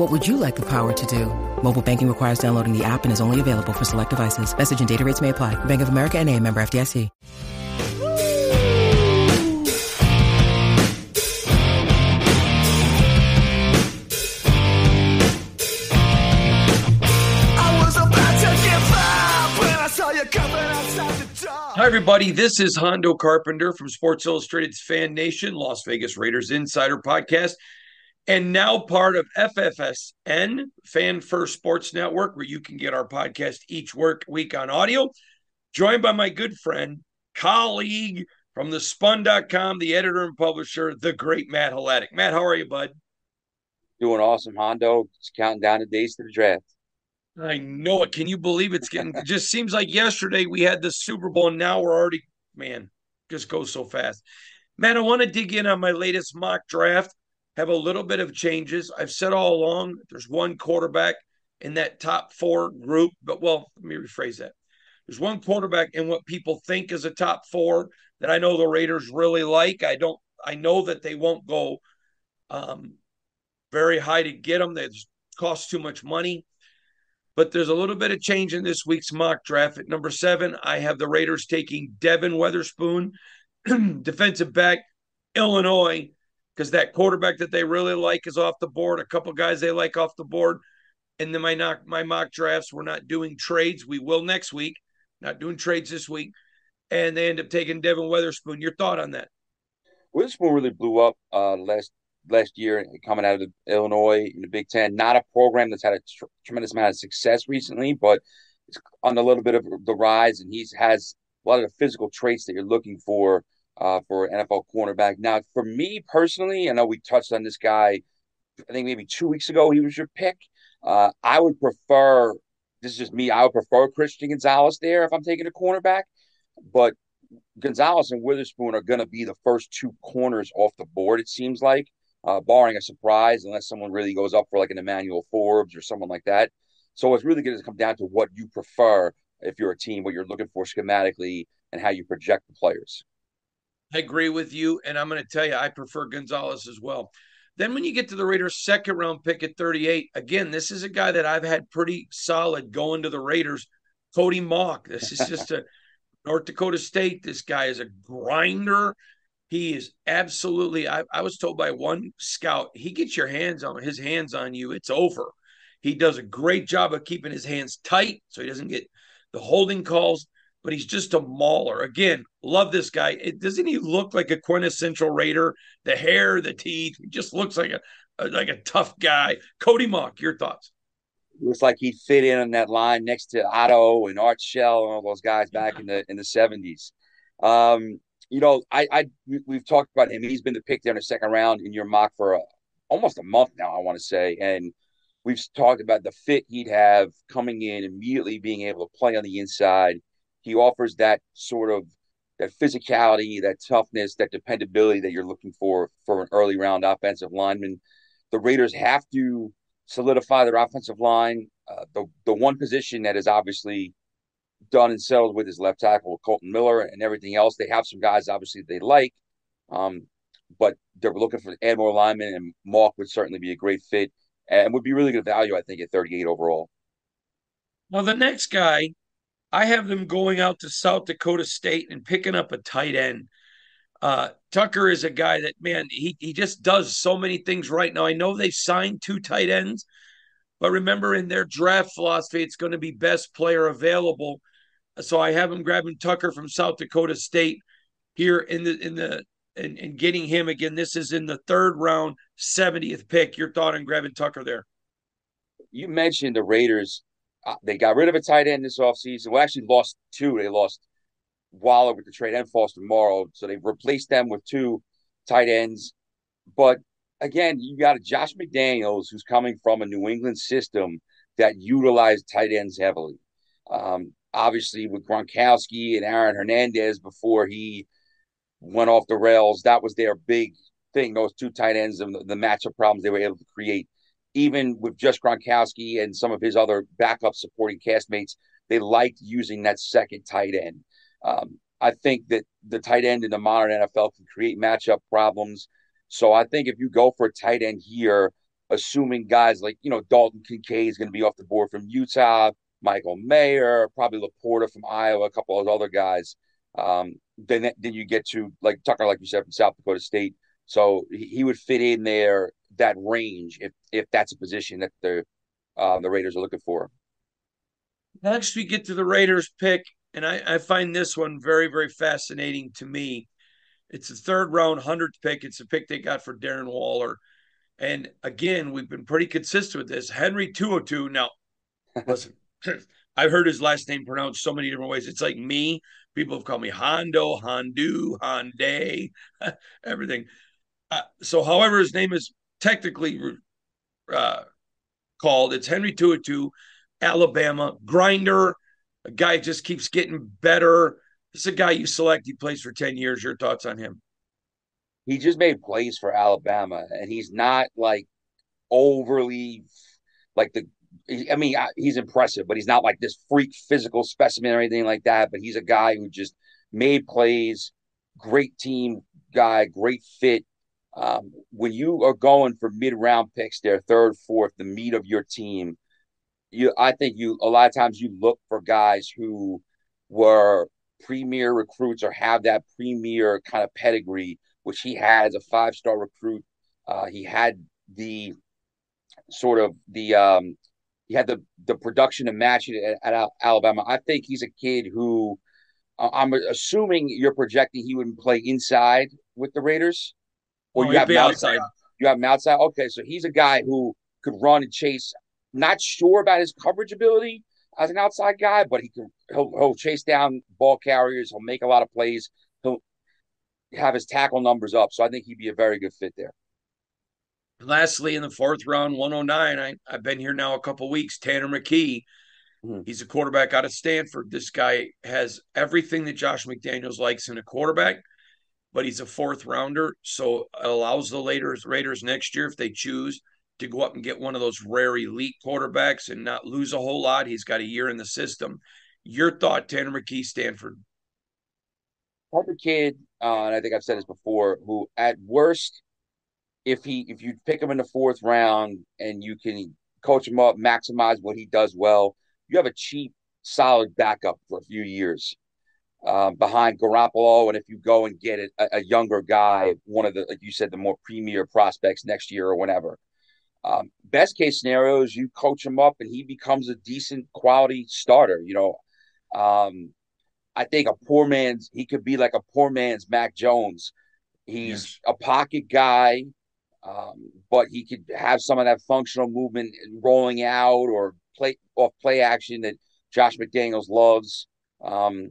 What would you like the power to do? Mobile banking requires downloading the app and is only available for select devices. Message and data rates may apply. Bank of America and a member FDIC. Hi, everybody. This is Hondo Carpenter from Sports Illustrated's Fan Nation, Las Vegas Raiders Insider Podcast, and now part of FFSN, Fan First Sports Network, where you can get our podcast each work week on audio. Joined by my good friend, colleague from the spun.com, the editor and publisher, the great Matt Hladik. Matt, how are you, bud? Doing awesome, Hondo. Just counting down the days to the draft. I know it. Can you believe it's getting? It just seems like yesterday we had the Super Bowl, and now we're already, man, just goes so fast. Man, I want to dig in on my latest mock draft. Have a little bit of changes. I've said all along there's one quarterback in that top four group, but well, let me rephrase that. There's one quarterback in what people think is a top four that I know the Raiders really like. I don't. I know that they won't go um, very high to get them. They cost too much money but there's a little bit of change in this week's mock draft. At number seven, I have the Raiders taking Devon Witherspoon, defensive back, Illinois, because that quarterback that they really like is off the board. A couple guys they like off the board. And then my knock, my mock drafts, we're not doing trades. We will next week. Not doing trades this week. And they end up taking Devon Witherspoon. Your thought on that? Witherspoon really blew up uh, last last year coming out of Illinois in the Big Ten. Not a program that's had a tr- tremendous amount of success recently, but it's on a little bit of the rise, and he's has a lot of the physical traits that you're looking for uh, for NFL cornerback. Now, for me personally, I know we touched on this guy. I think maybe two weeks ago he was your pick. Uh, I would prefer. This is just me. I would prefer Christian Gonzalez there if I'm taking a cornerback, but Gonzalez and Witherspoon are going to be the first two corners off the board. It seems like uh, barring a surprise, unless someone really goes up for like an Emmanuel Forbes or someone like that. So it's really going to come down to what you prefer if you're a team, what you're looking for schematically, and how you project the players. I agree with you, and I'm going to tell you, I prefer Gonzalez as well. Then when you get to the Raiders' second round pick at 38, again, this is a guy that I've had pretty solid going to the Raiders. Cody Mauch. This is just a North Dakota State. This guy is a grinder. He is absolutely. I, I was told by one scout, he gets your hands on his hands on you, it's over. He does a great job of keeping his hands tight so he doesn't get the holding calls. But he's just a mauler. Again, love this guy. It, doesn't he look like a quintessential Raider? The hair, the teeth, he just looks like a, a like a tough guy. Cody Mauch, your thoughts? looks like he'd fit in on that line next to Otto and Art Shell and all those guys back in the in the seventies. Um, you know, I, I we've talked about him. He's been the pick there in the second round in your mock for a, almost a month now. I want to say, and we've talked about the fit he'd have coming in immediately, being able to play on the inside. He offers that sort of that physicality, that toughness, that dependability that you're looking for for an early round offensive lineman. The Raiders have to solidify their offensive line. Uh, the the one position that is obviously done and settled with his left tackle, Kolton Miller, and everything else. They have some guys, obviously, they like, um, but they're looking for add more linemen, and Mauch would certainly be a great fit and would be really good value, I think, at 38 overall. Well, the next guy, I have them going out to South Dakota State and picking up a tight end. Uh, Tucker is a guy that, man, he, he just does so many things right now. I know they signed two tight ends, but remember in their draft philosophy, it's going to be best player available So I have him grabbing Tucker from South Dakota State here in the in the and, and getting him again. This is in the third round, 70th pick. Your thought on grabbing Tucker there? You mentioned the Raiders. Uh, they got rid of a tight end this offseason. Well, actually lost two. They lost Waller with the trade and Foster Moreau. So they've replaced them with two tight ends. But again, you got a Josh McDaniels who's coming from a New England system that utilized tight ends heavily. Um, obviously, with Gronkowski and Aaron Hernandez before he went off the rails, that was their big thing. Those two tight ends and the matchup problems they were able to create. Even with just Gronkowski and some of his other backup supporting castmates, they liked using that second tight end. Um, I think that the tight end in the modern NFL can create matchup problems. So I think if you go for a tight end here, assuming guys like, you know, Dalton Kincaid is going to be off the board from Utah, Michael Mayer, probably LaPorta from Iowa, a couple of other guys. Um, then then you get to like Tucker, like you said, from South Dakota State. So he, he would fit in there that range if if that's a position that the uh, the Raiders are looking for. Next, we get to the Raiders pick, and I, I find this one very very fascinating to me. It's a third round, hundredth pick. It's a pick they got for Darren Waller. And again, we've been pretty consistent with this. Henry To'oTo'o. Now, listen, I've heard his last name pronounced so many different ways. It's like me. People have called me Hondo, Hondu, Hyundai, everything. Uh, so, however, his name is technically uh, called, it's Henry To'oTo'o, Alabama grinder. A guy just keeps getting better. This is a guy you select. He plays for 10 years. Your thoughts on him? he just made plays for Alabama, and he's not like overly like the. I mean, he's impressive, but he's not like this freak physical specimen or anything like that. But he's a guy who just made plays, great team guy, great fit. Um, when you are going for mid round picks, their third, fourth, the meat of your team, you I think you a lot of times you look for guys who were premier recruits or have that premier kind of pedigree which he had as a five star recruit. Uh, he had the sort of the um, he had the the production to match it at, at Alabama. I think he's a kid who uh, I'm assuming you're projecting he would play inside with the Raiders, or oh, you have him outside. You have him outside. Okay, so he's a guy who could run and chase. Not sure about his coverage ability as an outside guy, but he can he'll, he'll chase down ball carriers. He'll make a lot of plays. He'll have his tackle numbers up. So I think he'd be a very good fit there. Lastly, in the fourth round, 109, I, I've been here now a couple weeks. Tanner McKee. Mm-hmm. He's a quarterback out of Stanford. This guy has everything that Josh McDaniels likes in a quarterback, but he's a fourth rounder. So it allows the Raiders, Raiders next year, if they choose, to go up and get one of those rare elite quarterbacks and not lose a whole lot. He's got a year in the system. Your thought, Tanner McKee, Stanford? type of kid, uh, and I think I've said this before, who at worst, if he if you pick him in the fourth round and you can coach him up, maximize what he does well, you have a cheap, solid backup for a few years uh, behind Garoppolo. And if you go and get a, a, younger guy, one of the like you said, the more premier prospects next year or whenever. Um, best case scenario is you coach him up and he becomes a decent quality starter. You know, um, I think a poor man's he could be like a poor man's Mac Jones. He's yes. a pocket guy, um, but he could have some of that functional movement rolling out or play off play action that Josh McDaniels loves. Um,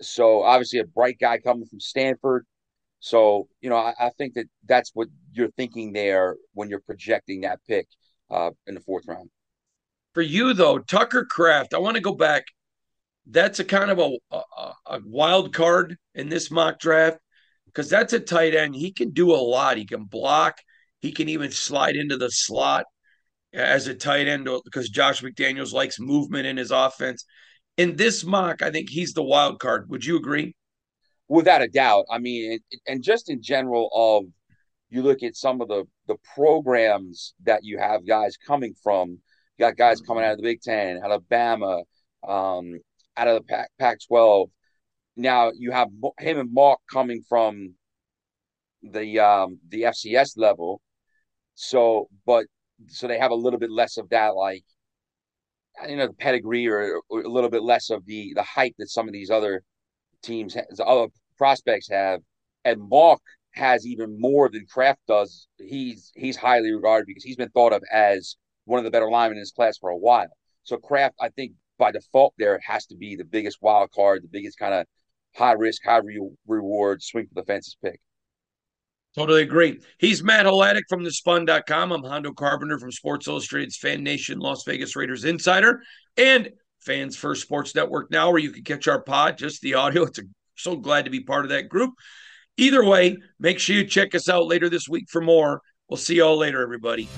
so obviously a bright guy coming from Stanford. So you know I, I, think that that's what you're thinking there when you're projecting that pick uh, in the fourth round. For you though, Tucker Kraft, I want to go back that's a kind of a, a, a wild card in this mock draft because that's a tight end. He can do a lot. He can block. He can even slide into the slot as a tight end because Josh McDaniels likes movement in his offense. In this mock, I think he's the wild card. Would you agree? Without a doubt. I mean, and just in general, of you look at some of the the programs that you have guys coming from. You got guys coming out of the Big Ten, Alabama, um, out of the Pac Pac twelve. Now you have him and Mauch coming from the um the FCS level. So, but so they have a little bit less of that like you know the pedigree or, or, a little bit less of the the hype that some of these other teams, other prospects have, and Mauch has even more than Kraft does. He's he's highly regarded because he's been thought of as one of the better linemen in his class for a while. So Kraft, I think by default, there has to be the biggest wild card, the biggest kind of high risk, high re- reward, swing for the fences pick. Totally agree. He's Matt Hladik from thespun.com. I'm Hondo Carpenter from Sports Illustrated's Fan Nation Las Vegas Raiders Insider and Fans First Sports Network now, where you can catch our pod, just the audio. It's a, so glad to be part of that group. Either way, make sure you check us out later this week for more. We'll see y'all later, everybody.